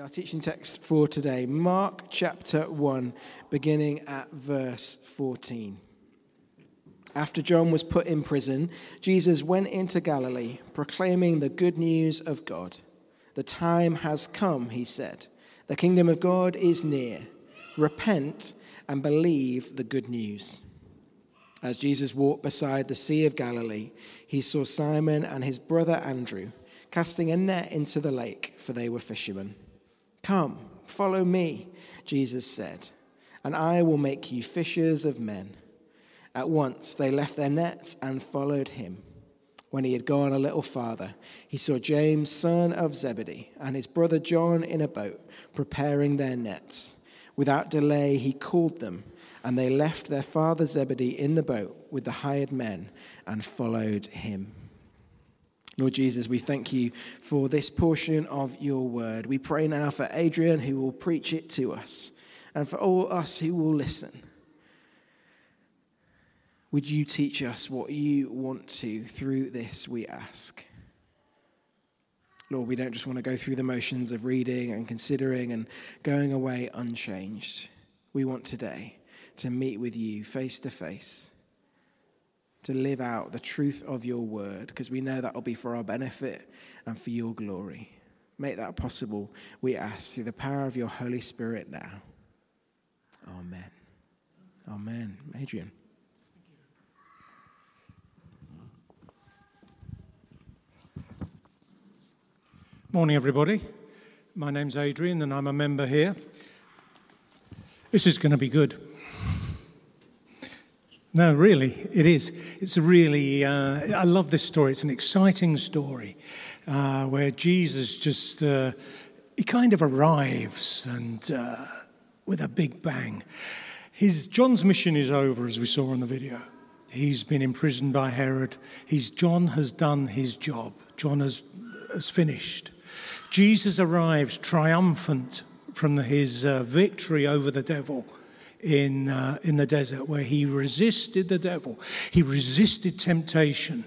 Our teaching text for today, Mark chapter 1, beginning at verse 14. After John was put in prison, Jesus went into Galilee, proclaiming the good news of God. The time has come, he said. The kingdom of God is near. Repent and believe the good news. As Jesus walked beside the Sea of Galilee, he saw Simon and his brother Andrew casting a net into the lake, for they were fishermen. Come, follow me, Jesus said, and I will make you fishers of men. At once they left their nets and followed him. When he had gone a little farther, he saw James, son of Zebedee, and his brother John in a boat, preparing their nets. Without delay, he called them, and they left their father Zebedee in the boat with the hired men and followed him. Lord Jesus, we thank you for this portion of your word. We pray now for Adrian, who will preach it to us, and for all us who will listen. Would you teach us what you want to through this, we ask? Lord, we don't just want to go through the motions of reading and considering and going away unchanged. We want today to meet with you face to face to live out the truth of your word because we know that will be for our benefit and for your glory. Make that possible, we ask, through the power of your Holy Spirit now. Amen. Amen. Adrian. Morning, everybody. My name's Adrian, and I'm a member here. This is going to be good. No, really, it is. It's really, uh, I love this story. It's an exciting story uh, where Jesus just, uh, he kind of arrives and uh, with a big bang. His, John's mission is over, as we saw in the video. He's been imprisoned by Herod. He's, John has done his job. John has, has finished. Jesus arrives triumphant from his uh, victory over the devil in, uh, in the desert where he resisted the devil, he resisted temptation.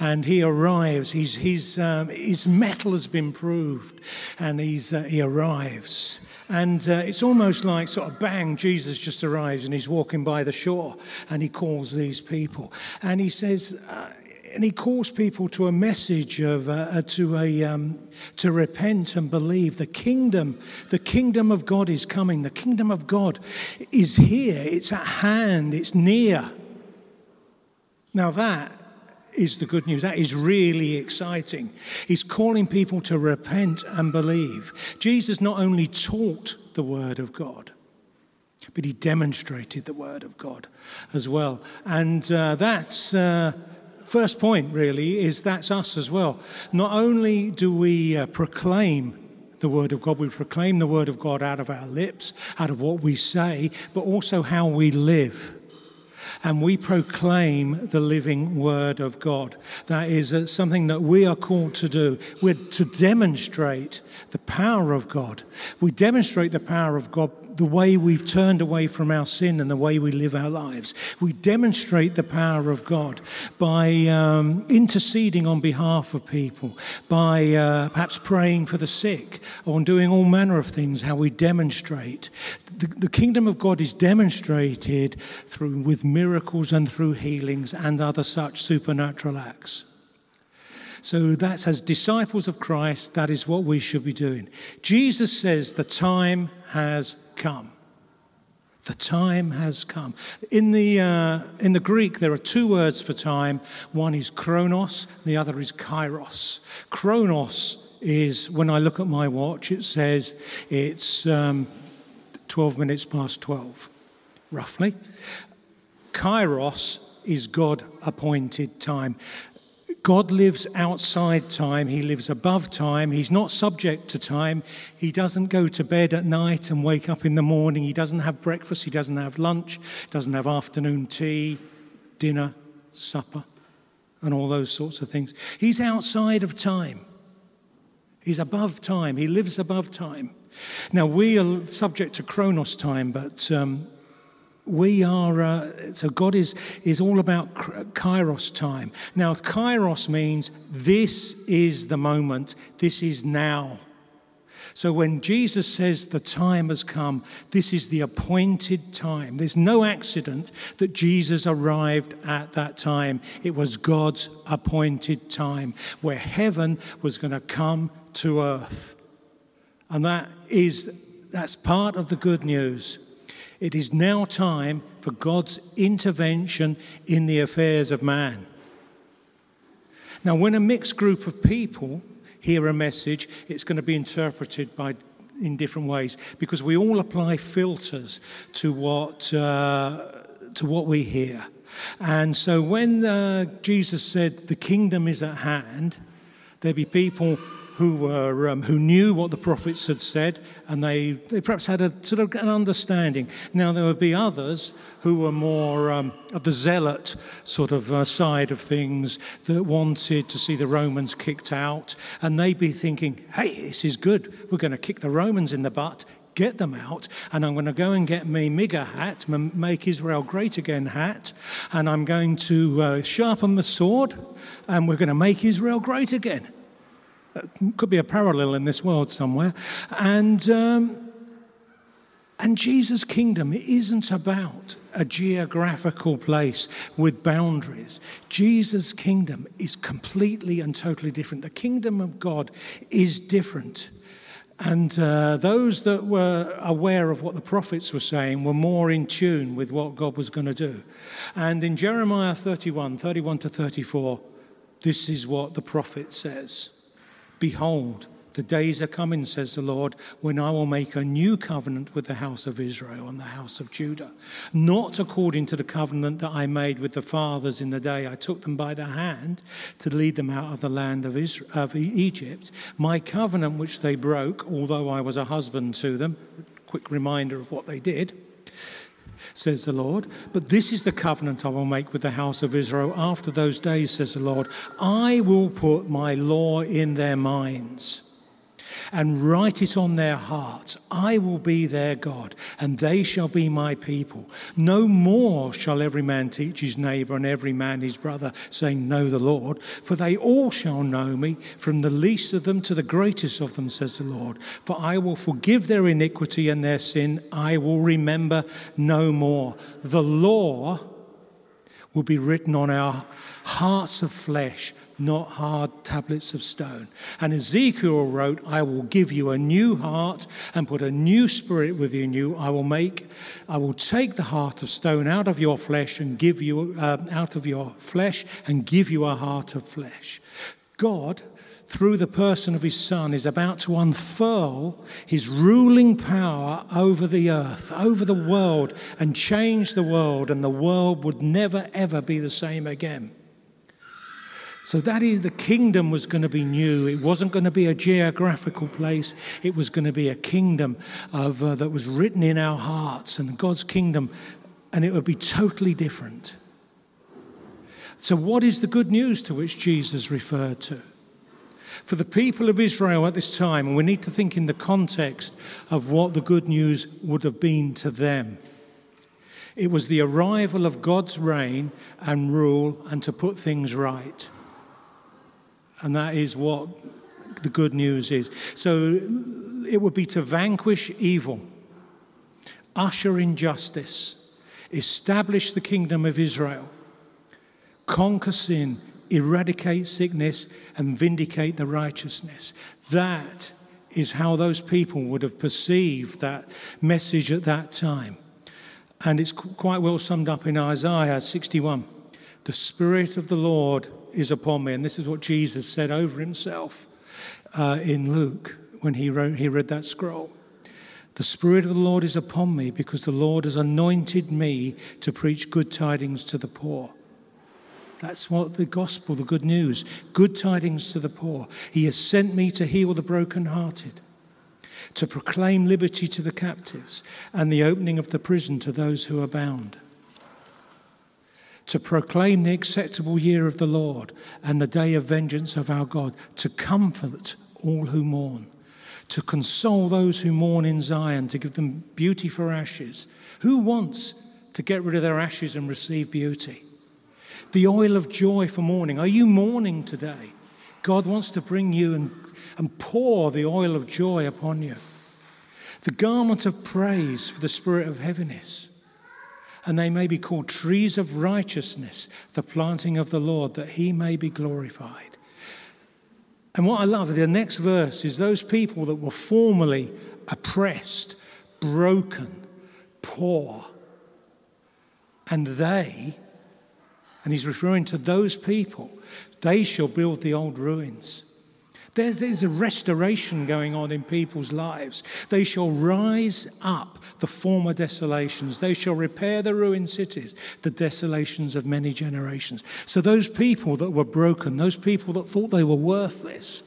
And he arrives, he's, he's, um, his mettle has been proved, and he's, uh, he arrives. And uh, it's almost like sort of bang, Jesus just arrives and he's walking by the shore and he calls these people. And he says, uh, and he calls people to a message of, uh, uh, to a, um, to repent and believe. The kingdom, the kingdom of God is coming. The kingdom of God is here. It's at hand. It's near. Now that is the good news. That is really exciting. He's calling people to repent and believe. Jesus not only taught the word of God, but he demonstrated the word of God as well. And uh, that's. Uh, first point, really, is that's us as well. Not only do we uh, proclaim the Word of God, we proclaim the Word of God out of our lips, out of what we say, but also how we live. And we proclaim the living Word of God. That is uh, something that we are called to do. We're to demonstrate the power of God. We demonstrate the power of God the way we've turned away from our sin and the way we live our lives. We demonstrate the power of God by um, interceding on behalf of people, by uh, perhaps praying for the sick, or doing all manner of things, how we demonstrate. The, the kingdom of God is demonstrated through with miracles and through healings and other such supernatural acts. So that's as disciples of Christ, that is what we should be doing. Jesus says the time has come. The time has come. In the, uh, in the Greek, there are two words for time. One is chronos, the other is kairos. Chronos is, when I look at my watch, it says it's um, 12 minutes past 12, roughly. Kairos is God appointed time. God lives outside time, He lives above time, He's not subject to time. He doesn't go to bed at night and wake up in the morning, He doesn't have breakfast, He doesn't have lunch, doesn't have afternoon tea, dinner, supper, and all those sorts of things. He's outside of time. He's above time. He lives above time. Now, we are subject to chronos time, but um, we are, uh, so God is, is all about kairos time. Now, kairos means this is the moment, this is now. So when Jesus says the time has come, this is the appointed time. There's no accident that Jesus arrived at that time. It was God's appointed time where heaven was going to come to earth. And that is that's part of the good news. It is now time for God's intervention in the affairs of man. Now, when a mixed group of people hear a message, it's going to be interpreted by in different ways because we all apply filters to what uh, to what we hear. And so, when uh, Jesus said the kingdom is at hand, there'd be people who, were, um, who knew what the prophets had said, and they, they perhaps had a sort of an understanding. Now, there would be others who were more um, of the zealot sort of uh, side of things that wanted to see the Romans kicked out, and they'd be thinking, hey, this is good. We're going to kick the Romans in the butt get them out, and I'm going to go and get me MAGA hat, Make Israel Great Again hat, and I'm going to uh, sharpen the sword, and we're going to make Israel great again could be a parallel in this world somewhere. And, um, and Jesus' kingdom isn't about a geographical place with boundaries. Jesus' kingdom is completely and totally different. The kingdom of God is different. And uh, those that were aware of what the prophets were saying were more in tune with what God was going to do. And in Jeremiah 31, 31 to 34, this is what the prophet says. Behold, the days are coming, says the Lord, when I will make a new covenant with the house of Israel and the house of Judah, not according to the covenant that I made with the fathers in the day I took them by the hand to lead them out of the land of, Israel, of Egypt, my covenant which they broke, although I was a husband to them. Quick reminder of what they did says the Lord. But this is the covenant I will make with the house of Israel after those days, says the Lord. I will put my law in their minds and write it on their hearts. I will be their God, and they shall be my people. No more shall every man teach his neighbor and every man his brother, saying, Know the Lord, for they all shall know me, from the least of them to the greatest of them, says the Lord. For I will forgive their iniquity and their sin, I will remember no more. The law will be written on our hearts of flesh not hard tablets of stone. And Ezekiel wrote, I will give you a new heart and put a new spirit within you. I will make, I will take the heart of stone out of your flesh and give you, uh, out of your flesh and give you a heart of flesh. God, through the person of his son, is about to unfurl his ruling power over the earth, over the world, and change the world, and the world would never, ever be the same again. So that is the kingdom was going to be new. It wasn't going to be a geographical place. It was going to be a kingdom of, uh, that was written in our hearts and God's kingdom, and it would be totally different. So, what is the good news to which Jesus referred to? For the people of Israel at this time, and we need to think in the context of what the good news would have been to them. It was the arrival of God's reign and rule and to put things right. And that is what the good news is. So it would be to vanquish evil, usher in justice, establish the kingdom of Israel, conquer sin, eradicate sickness, and vindicate the righteousness. That is how those people would have perceived that message at that time. And it's quite well summed up in Isaiah 61. The Spirit of the Lord is upon me. And this is what Jesus said over himself uh, in Luke when he, wrote, he read that scroll. The Spirit of the Lord is upon me because the Lord has anointed me to preach good tidings to the poor. That's what the gospel, the good news, good tidings to the poor. He has sent me to heal the brokenhearted, to proclaim liberty to the captives, and the opening of the prison to those who are bound to proclaim the acceptable year of the Lord and the day of vengeance of our God, to comfort all who mourn, to console those who mourn in Zion, to give them beauty for ashes. Who wants to get rid of their ashes and receive beauty? The oil of joy for mourning. Are you mourning today? God wants to bring you and and pour the oil of joy upon you, the garment of praise for the spirit of heaviness. And they may be called trees of righteousness, the planting of the Lord, that he may be glorified. And what I love, the next verse is those people that were formerly oppressed, broken, poor, and they, and he's referring to those people, they shall build the old ruins. There's, a restoration going on in people's lives. They shall rise up the former desolations. They shall repair the ruined cities, the desolations of many generations. So, those people that were broken, those people that thought they were worthless,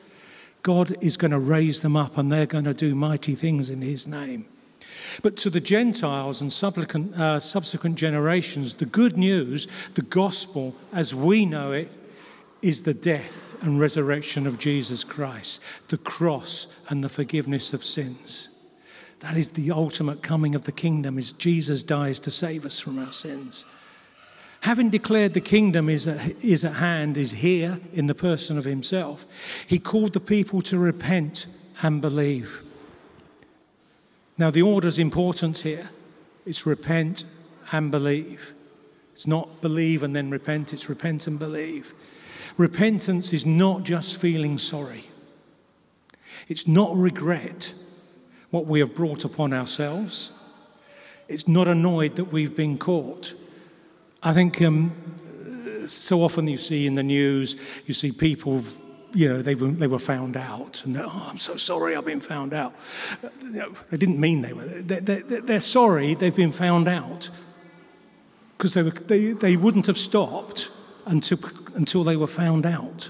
God is going to raise them up and they're going to do mighty things in His name. But to the Gentiles and uh, subsequent generations, the good news, the gospel as we know it, is the death and resurrection of Jesus Christ, the cross and the forgiveness of sins. That is the ultimate coming of the kingdom, is Jesus dies to save us from our sins. Having declared the kingdom is at, is at hand, is here in the person of himself, he called the people to repent and believe. Now, the order is important here. It's repent and believe. It's not believe and then repent, it's repent and believe. Repentance is not just feeling sorry, it's not regret what we have brought upon ourselves, it's not annoyed that we've been caught. I think um, so often you see in the news, you see people, you know, they were, they were found out, and oh, I'm so sorry I've been found out. They didn't mean they were. They, they, they're sorry they've been found out because they, were, they, they wouldn't have stopped until, until they were found out.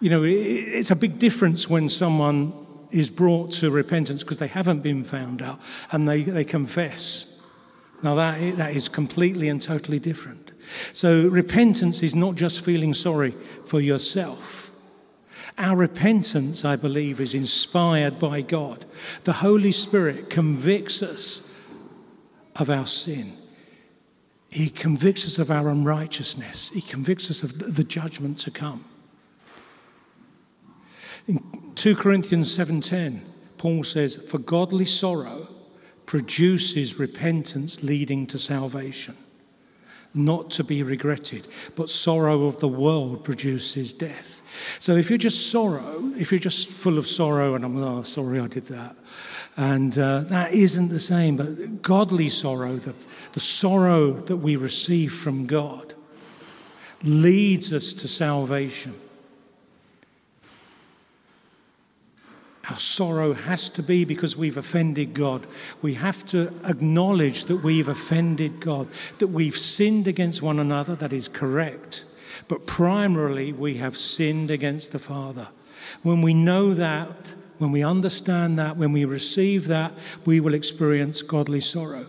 You know, it's a big difference when someone is brought to repentance because they haven't been found out and they, they confess. Now, that, that is completely and totally different. So, repentance is not just feeling sorry for yourself. Our repentance, I believe, is inspired by God. The Holy Spirit convicts us of our sin. He convicts us of our unrighteousness. He convicts us of the judgment to come. In 2 Corinthians 7:10, Paul says, "For godly sorrow produces repentance leading to salvation, not to be regretted, but sorrow of the world produces death." So if you're just sorrow, if you're just full of sorrow and I'm oh, sorry I did that, and uh, that isn't the same, but godly sorrow, the, the sorrow that we receive from God, leads us to salvation. Our sorrow has to be because we've offended God. We have to acknowledge that we've offended God, that we've sinned against one another, that is correct. But primarily, we have sinned against the Father. When we know that, when we understand that, when we receive that, we will experience godly sorrow.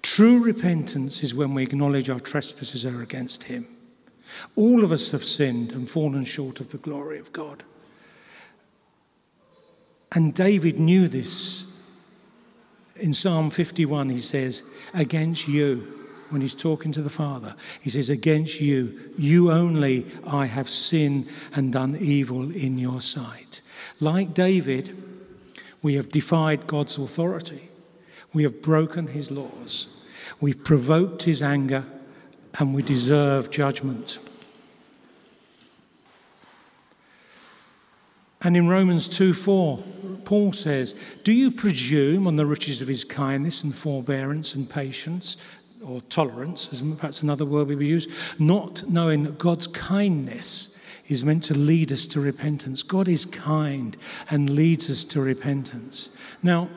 True repentance is when we acknowledge our trespasses are against Him. All of us have sinned and fallen short of the glory of God. And David knew this. In Psalm 51, he says, Against you, when he's talking to the Father, he says, Against you, you only, I have sinned and done evil in your sight. Like David, we have defied God's authority. We have broken his laws. We've provoked his anger and we deserve judgment. And in Romans 2 4, Paul says, Do you presume on the riches of his kindness and forbearance and patience, or tolerance, as perhaps another word we use, not knowing that God's kindness is meant to lead us to repentance. God is kind and leads us to repentance. Now,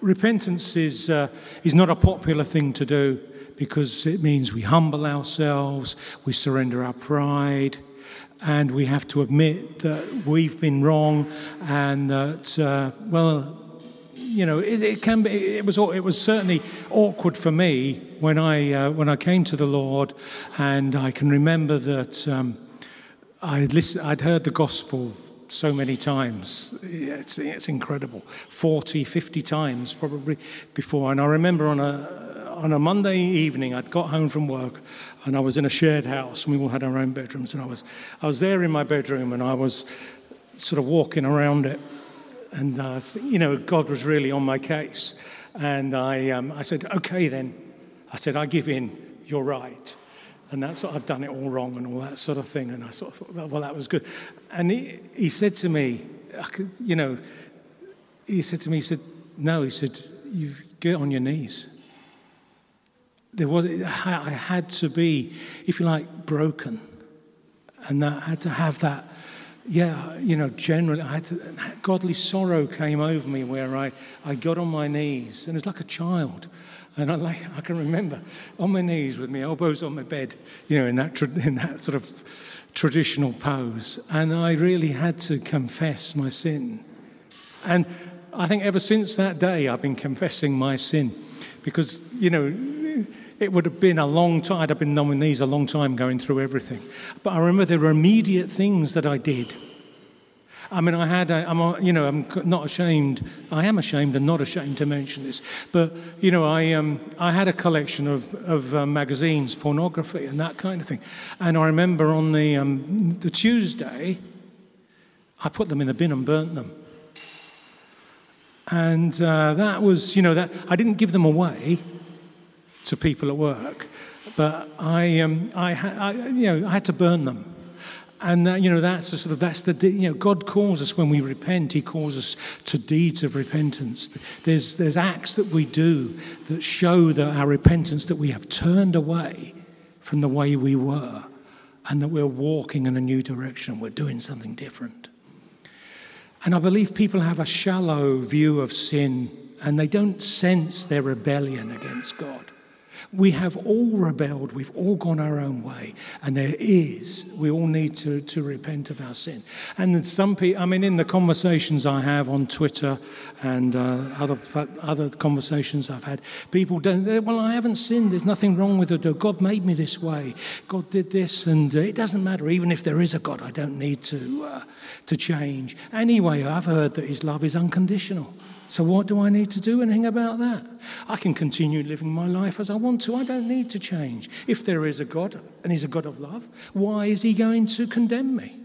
repentance is, uh, is not a popular thing to do because it means we humble ourselves, we surrender our pride, and we have to admit that we've been wrong and that, uh, well, you know, it, it, can be. It was. It was certainly awkward for me when I uh, when I came to the Lord, and I can remember that. Um, I'd, listened, I'd heard the gospel so many times. It's, it's incredible. 40, 50 times probably before. And I remember on a, on a Monday evening, I'd got home from work and I was in a shared house and we all had our own bedrooms. And I was, I was there in my bedroom and I was sort of walking around it. And, uh, you know, God was really on my case. And I, um, I said, okay then. I said, I give in, you're right. And that's I've done it all wrong and all that sort of thing. And I sort of thought, well, that was good. And he, he said to me, you know, he said to me, he said, no, he said, you get on your knees. There was, I had to be, if you like, broken. And that, I had to have that yeah, you know, generally, I had to, godly sorrow came over me where I, I got on my knees, and it was like a child. And I, like, I can remember on my knees with my elbows on my bed, you know, in that, in that sort of traditional pose. And I really had to confess my sin. And I think ever since that day, I've been confessing my sin because, you know, it would have been a long time, I'd have been on my knees a long time going through everything. But I remember there were immediate things that I did. I mean, I had, a, I'm, you know, I'm not ashamed. I am ashamed and not ashamed to mention this. But, you know, I, um, I had a collection of, of uh, magazines, pornography, and that kind of thing. And I remember on the, um, the Tuesday, I put them in the bin and burnt them. And uh, that was, you know, that I didn't give them away to people at work, but I, um, I, I, you know, I had to burn them. And that, you know, that's the sort of that's the you know God calls us when we repent. He calls us to deeds of repentance. There's there's acts that we do that show that our repentance that we have turned away from the way we were, and that we're walking in a new direction. We're doing something different. And I believe people have a shallow view of sin, and they don't sense their rebellion against God. We have all rebelled, we've all gone our own way, and there is, we all need to, to repent of our sin. And some people, I mean, in the conversations I have on Twitter and uh, other, other conversations I've had, people don't, well, I haven't sinned, there's nothing wrong with it, God made me this way, God did this, and uh, it doesn't matter, even if there is a God, I don't need to, uh, to change. Anyway, I've heard that His love is unconditional. So, what do I need to do anything about that? I can continue living my life as I want to. I don't need to change. If there is a God and He's a God of love, why is He going to condemn me?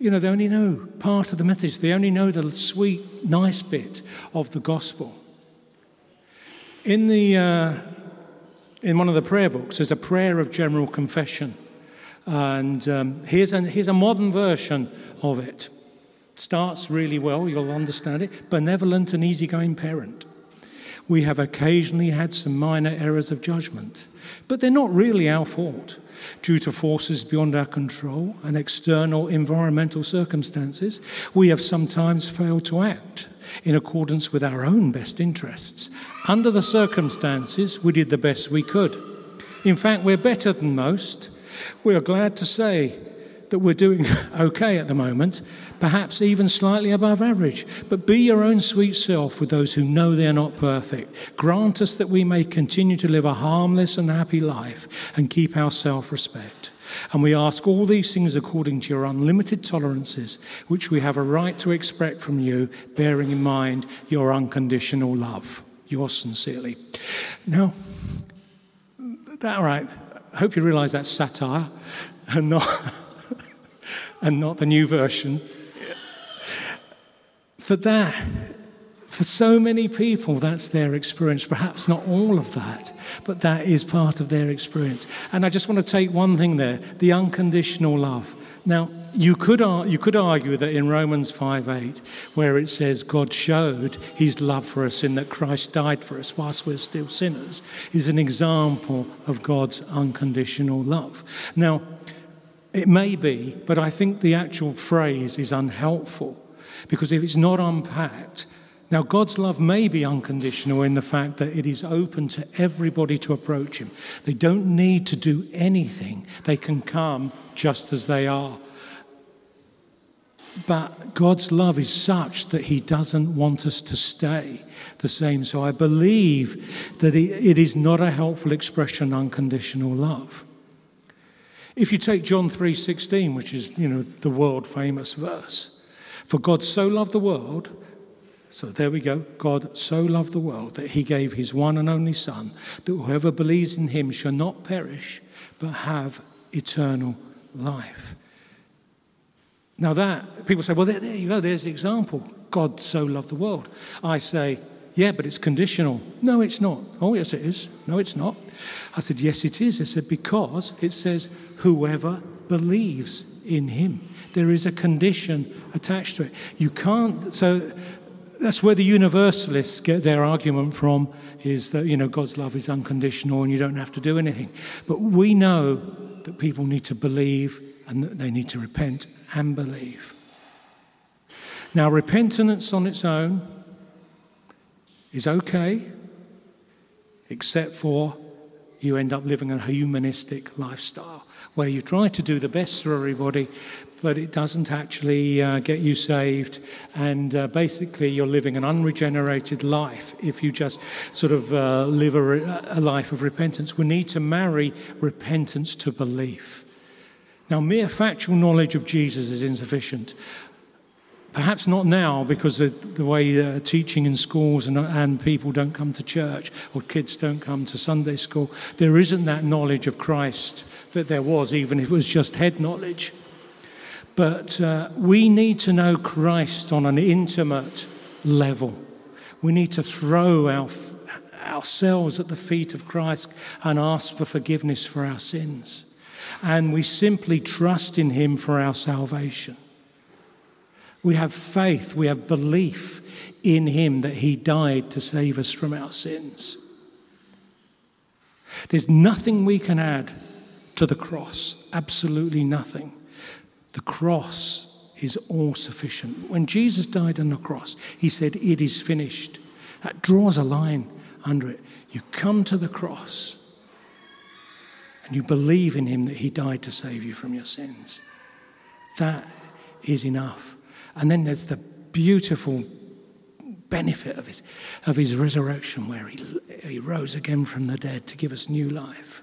You know, they only know part of the message, they only know the sweet, nice bit of the gospel. In, the, uh, in one of the prayer books, there's a prayer of general confession. And um, here's, a, here's a modern version of it starts really well, you'll understand it. Benevolent and easygoing parent. We have occasionally had some minor errors of judgment, but they're not really our fault. Due to forces beyond our control and external environmental circumstances, we have sometimes failed to act in accordance with our own best interests. Under the circumstances, we did the best we could. In fact, we're better than most. We are glad to say that we're doing okay at the moment, perhaps even slightly above average. But be your own sweet self with those who know they're not perfect. Grant us that we may continue to live a harmless and happy life and keep our self respect. And we ask all these things according to your unlimited tolerances, which we have a right to expect from you, bearing in mind your unconditional love. Yours sincerely. Now, that, all right, I hope you realize that's satire and not and not the new version. For that, for so many people, that's their experience. Perhaps not all of that, but that is part of their experience. And I just want to take one thing there the unconditional love. Now, you could, you could argue that in Romans 5 8, where it says God showed his love for us in that Christ died for us whilst we're still sinners, is an example of God's unconditional love. Now, it may be, but I think the actual phrase is unhelpful because if it's not unpacked, now God's love may be unconditional in the fact that it is open to everybody to approach Him. They don't need to do anything, they can come just as they are. But God's love is such that He doesn't want us to stay the same. So I believe that it is not a helpful expression, unconditional love. If you take John 3:16, which is, you know, the world famous verse, for God so loved the world, so there we go. God so loved the world that he gave his one and only son that whoever believes in him shall not perish but have eternal life. Now, that, people say, well, there, there you go, there's the example. God so loved the world. I say, yeah, but it's conditional. No, it's not. Oh, yes, it is. No, it's not. I said, yes, it is. I said, because it says, whoever believes in him. There is a condition attached to it. You can't, so that's where the universalists get their argument from is that, you know, God's love is unconditional and you don't have to do anything. But we know that people need to believe and that they need to repent and believe. Now, repentance on its own is okay, except for you end up living a humanistic lifestyle where you try to do the best for everybody, but it doesn't actually uh, get you saved. And uh, basically, you're living an unregenerated life if you just sort of uh, live a, a life of repentance. We need to marry repentance to belief. Now, mere factual knowledge of Jesus is insufficient. Perhaps not now because the, the way uh, teaching in schools and, and people don't come to church or kids don't come to Sunday school, there isn't that knowledge of Christ that there was, even if it was just head knowledge. But uh, we need to know Christ on an intimate level. We need to throw our, ourselves at the feet of Christ and ask for forgiveness for our sins and we simply trust in Him for our salvation. We have faith, we have belief in Him that He died to save us from our sins. There's nothing we can add to the cross, absolutely nothing. The cross is all sufficient. When Jesus died on the cross, He said, It is finished. That draws a line under it. You come to the cross and you believe in him that he died to save you from your sins. That is enough. And then there's the beautiful benefit of his, of his resurrection, where he, he rose again from the dead to give us new life.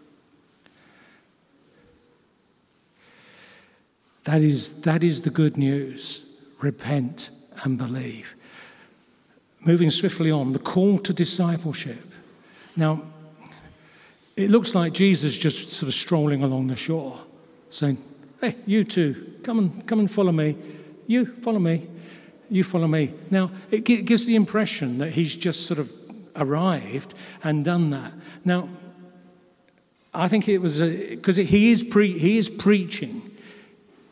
That is, that is the good news. Repent and believe. Moving swiftly on, the call to discipleship. Now, it looks like Jesus just sort of strolling along the shore, saying, Hey, you two, come and, come and follow me. You follow me. You follow me. Now, it gives the impression that he's just sort of arrived and done that. Now, I think it was because he, is pre- he is preaching.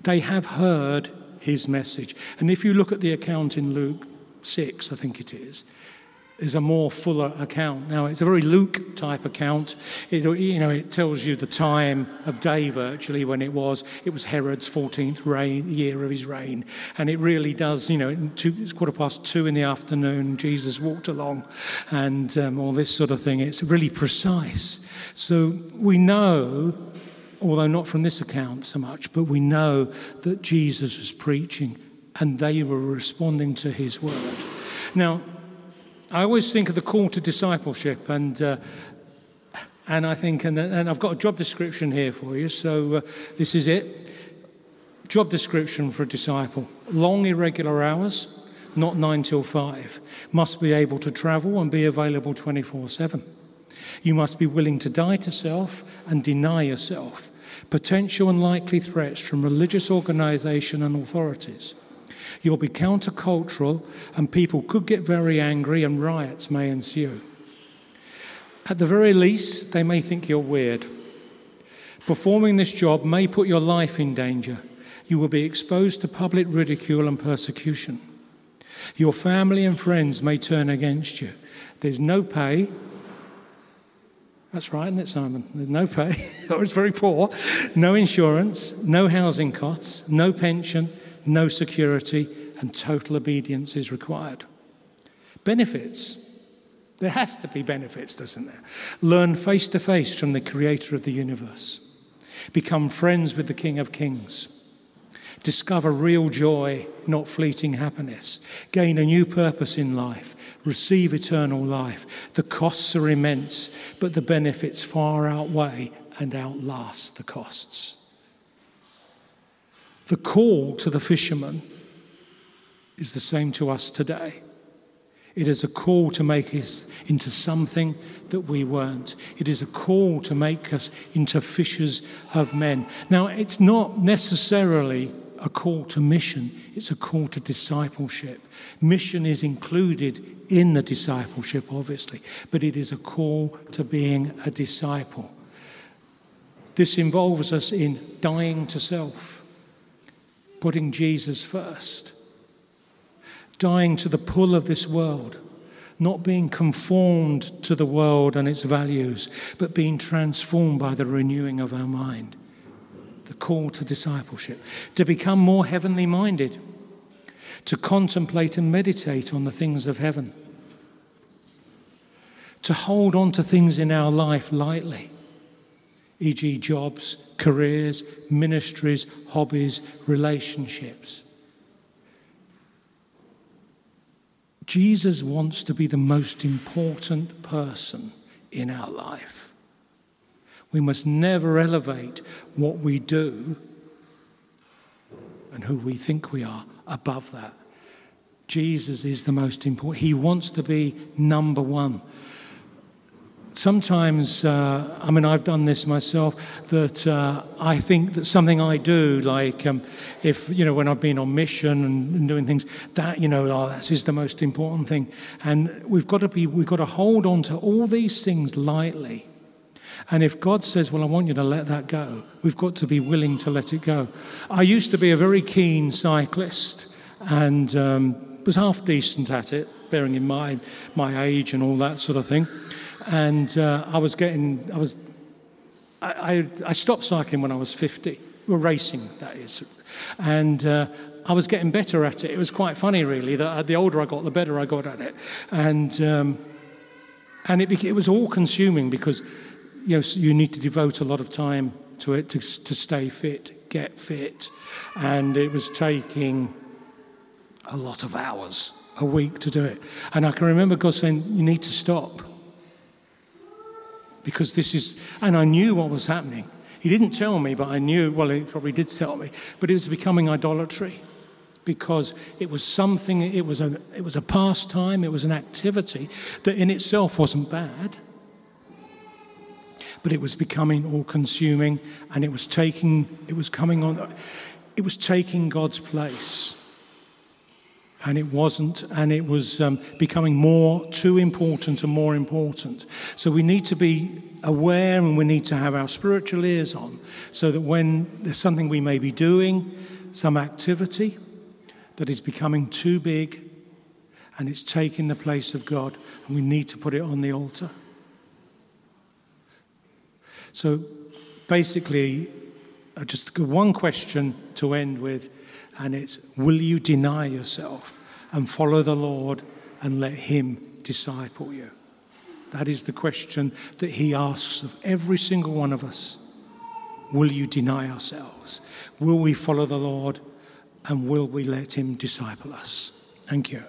They have heard his message. And if you look at the account in Luke 6, I think it is, is a more fuller account. Now, it's a very Luke type account. It, you know, it tells you the time of day virtually when it was. It was Herod's 14th reign, year of his reign. And it really does, you know, two, it's quarter past two in the afternoon. Jesus walked along and um, all this sort of thing. It's really precise. So we know, although not from this account so much, but we know that Jesus was preaching and they were responding to his word. Now, I always think of the call to discipleship, and uh, and I think, and, and I've got a job description here for you. So uh, this is it. Job description for a disciple: long, irregular hours, not nine till five. Must be able to travel and be available twenty-four-seven. You must be willing to die to self and deny yourself. Potential and likely threats from religious organisation and authorities You'll be countercultural, and people could get very angry, and riots may ensue. At the very least, they may think you're weird. Performing this job may put your life in danger. You will be exposed to public ridicule and persecution. Your family and friends may turn against you. There's no pay. That's right, isn't it, Simon? There's no pay, it's very poor. No insurance, no housing costs, no pension, no security, and total obedience is required. Benefits. There has to be benefits, doesn't there? Learn face to face from the creator of the universe. Become friends with the King of Kings. Discover real joy, not fleeting happiness. Gain a new purpose in life. Receive eternal life. The costs are immense, but the benefits far outweigh and outlast the costs. The call to the fisherman is the same to us today. It is a call to make us into something that we weren't. It is a call to make us into fishers of men. Now, it's not necessarily a call to mission, it's a call to discipleship. Mission is included in the discipleship, obviously, but it is a call to being a disciple. This involves us in dying to self, putting Jesus first, dying to the pull of this world, not being conformed to the world and its values, but being transformed by the renewing of our mind. The call to discipleship, to become more heavenly minded, to contemplate and meditate on the things of heaven, to hold on to things in our life lightly e.g., jobs, careers, ministries, hobbies, relationships. Jesus wants to be the most important person in our life. We must never elevate what we do and who we think we are above that. Jesus is the most important. He wants to be number one sometimes, uh, I mean, I've done this myself, that uh, I think that something I do, like um, if, you know, when I've been on mission and, and, doing things, that, you know, oh, that is the most important thing. And we've got to be, we've got to hold on to all these things lightly. And if God says, well, I want you to let that go, we've got to be willing to let it go. I used to be a very keen cyclist and um, was half decent at it, bearing in mind my age and all that sort of thing and uh, I was getting, I was, I, I, I, stopped cycling when I was 50, well, racing, that is. And uh, I was getting better at it. It was quite funny, really, that the older I got, the better I got at it. And, um, and it, it was all consuming because, you know, you need to devote a lot of time to it to, to stay fit, get fit. And it was taking a lot of hours a week to do it. And I can remember God saying, You need to stop because this is, and I knew what was happening. He didn't tell me, but I knew, well, he probably did tell me, but it was becoming idolatry because it was something, it was a, it was a pastime, it was an activity that in itself wasn't bad, but it was becoming all consuming and it was taking, it was coming on, it was taking God's place and it wasn't, and it was um, becoming more too important and more important. So we need to be aware and we need to have our spiritual ears on so that when there's something we may be doing, some activity that is becoming too big and it's taking the place of God, and we need to put it on the altar. So basically, just one question to end with and it's will you deny yourself and follow the Lord and let Him disciple you? That is the question that He asks of every single one of us. Will you deny ourselves? Will we follow the Lord and will we let Him disciple us? Thank you.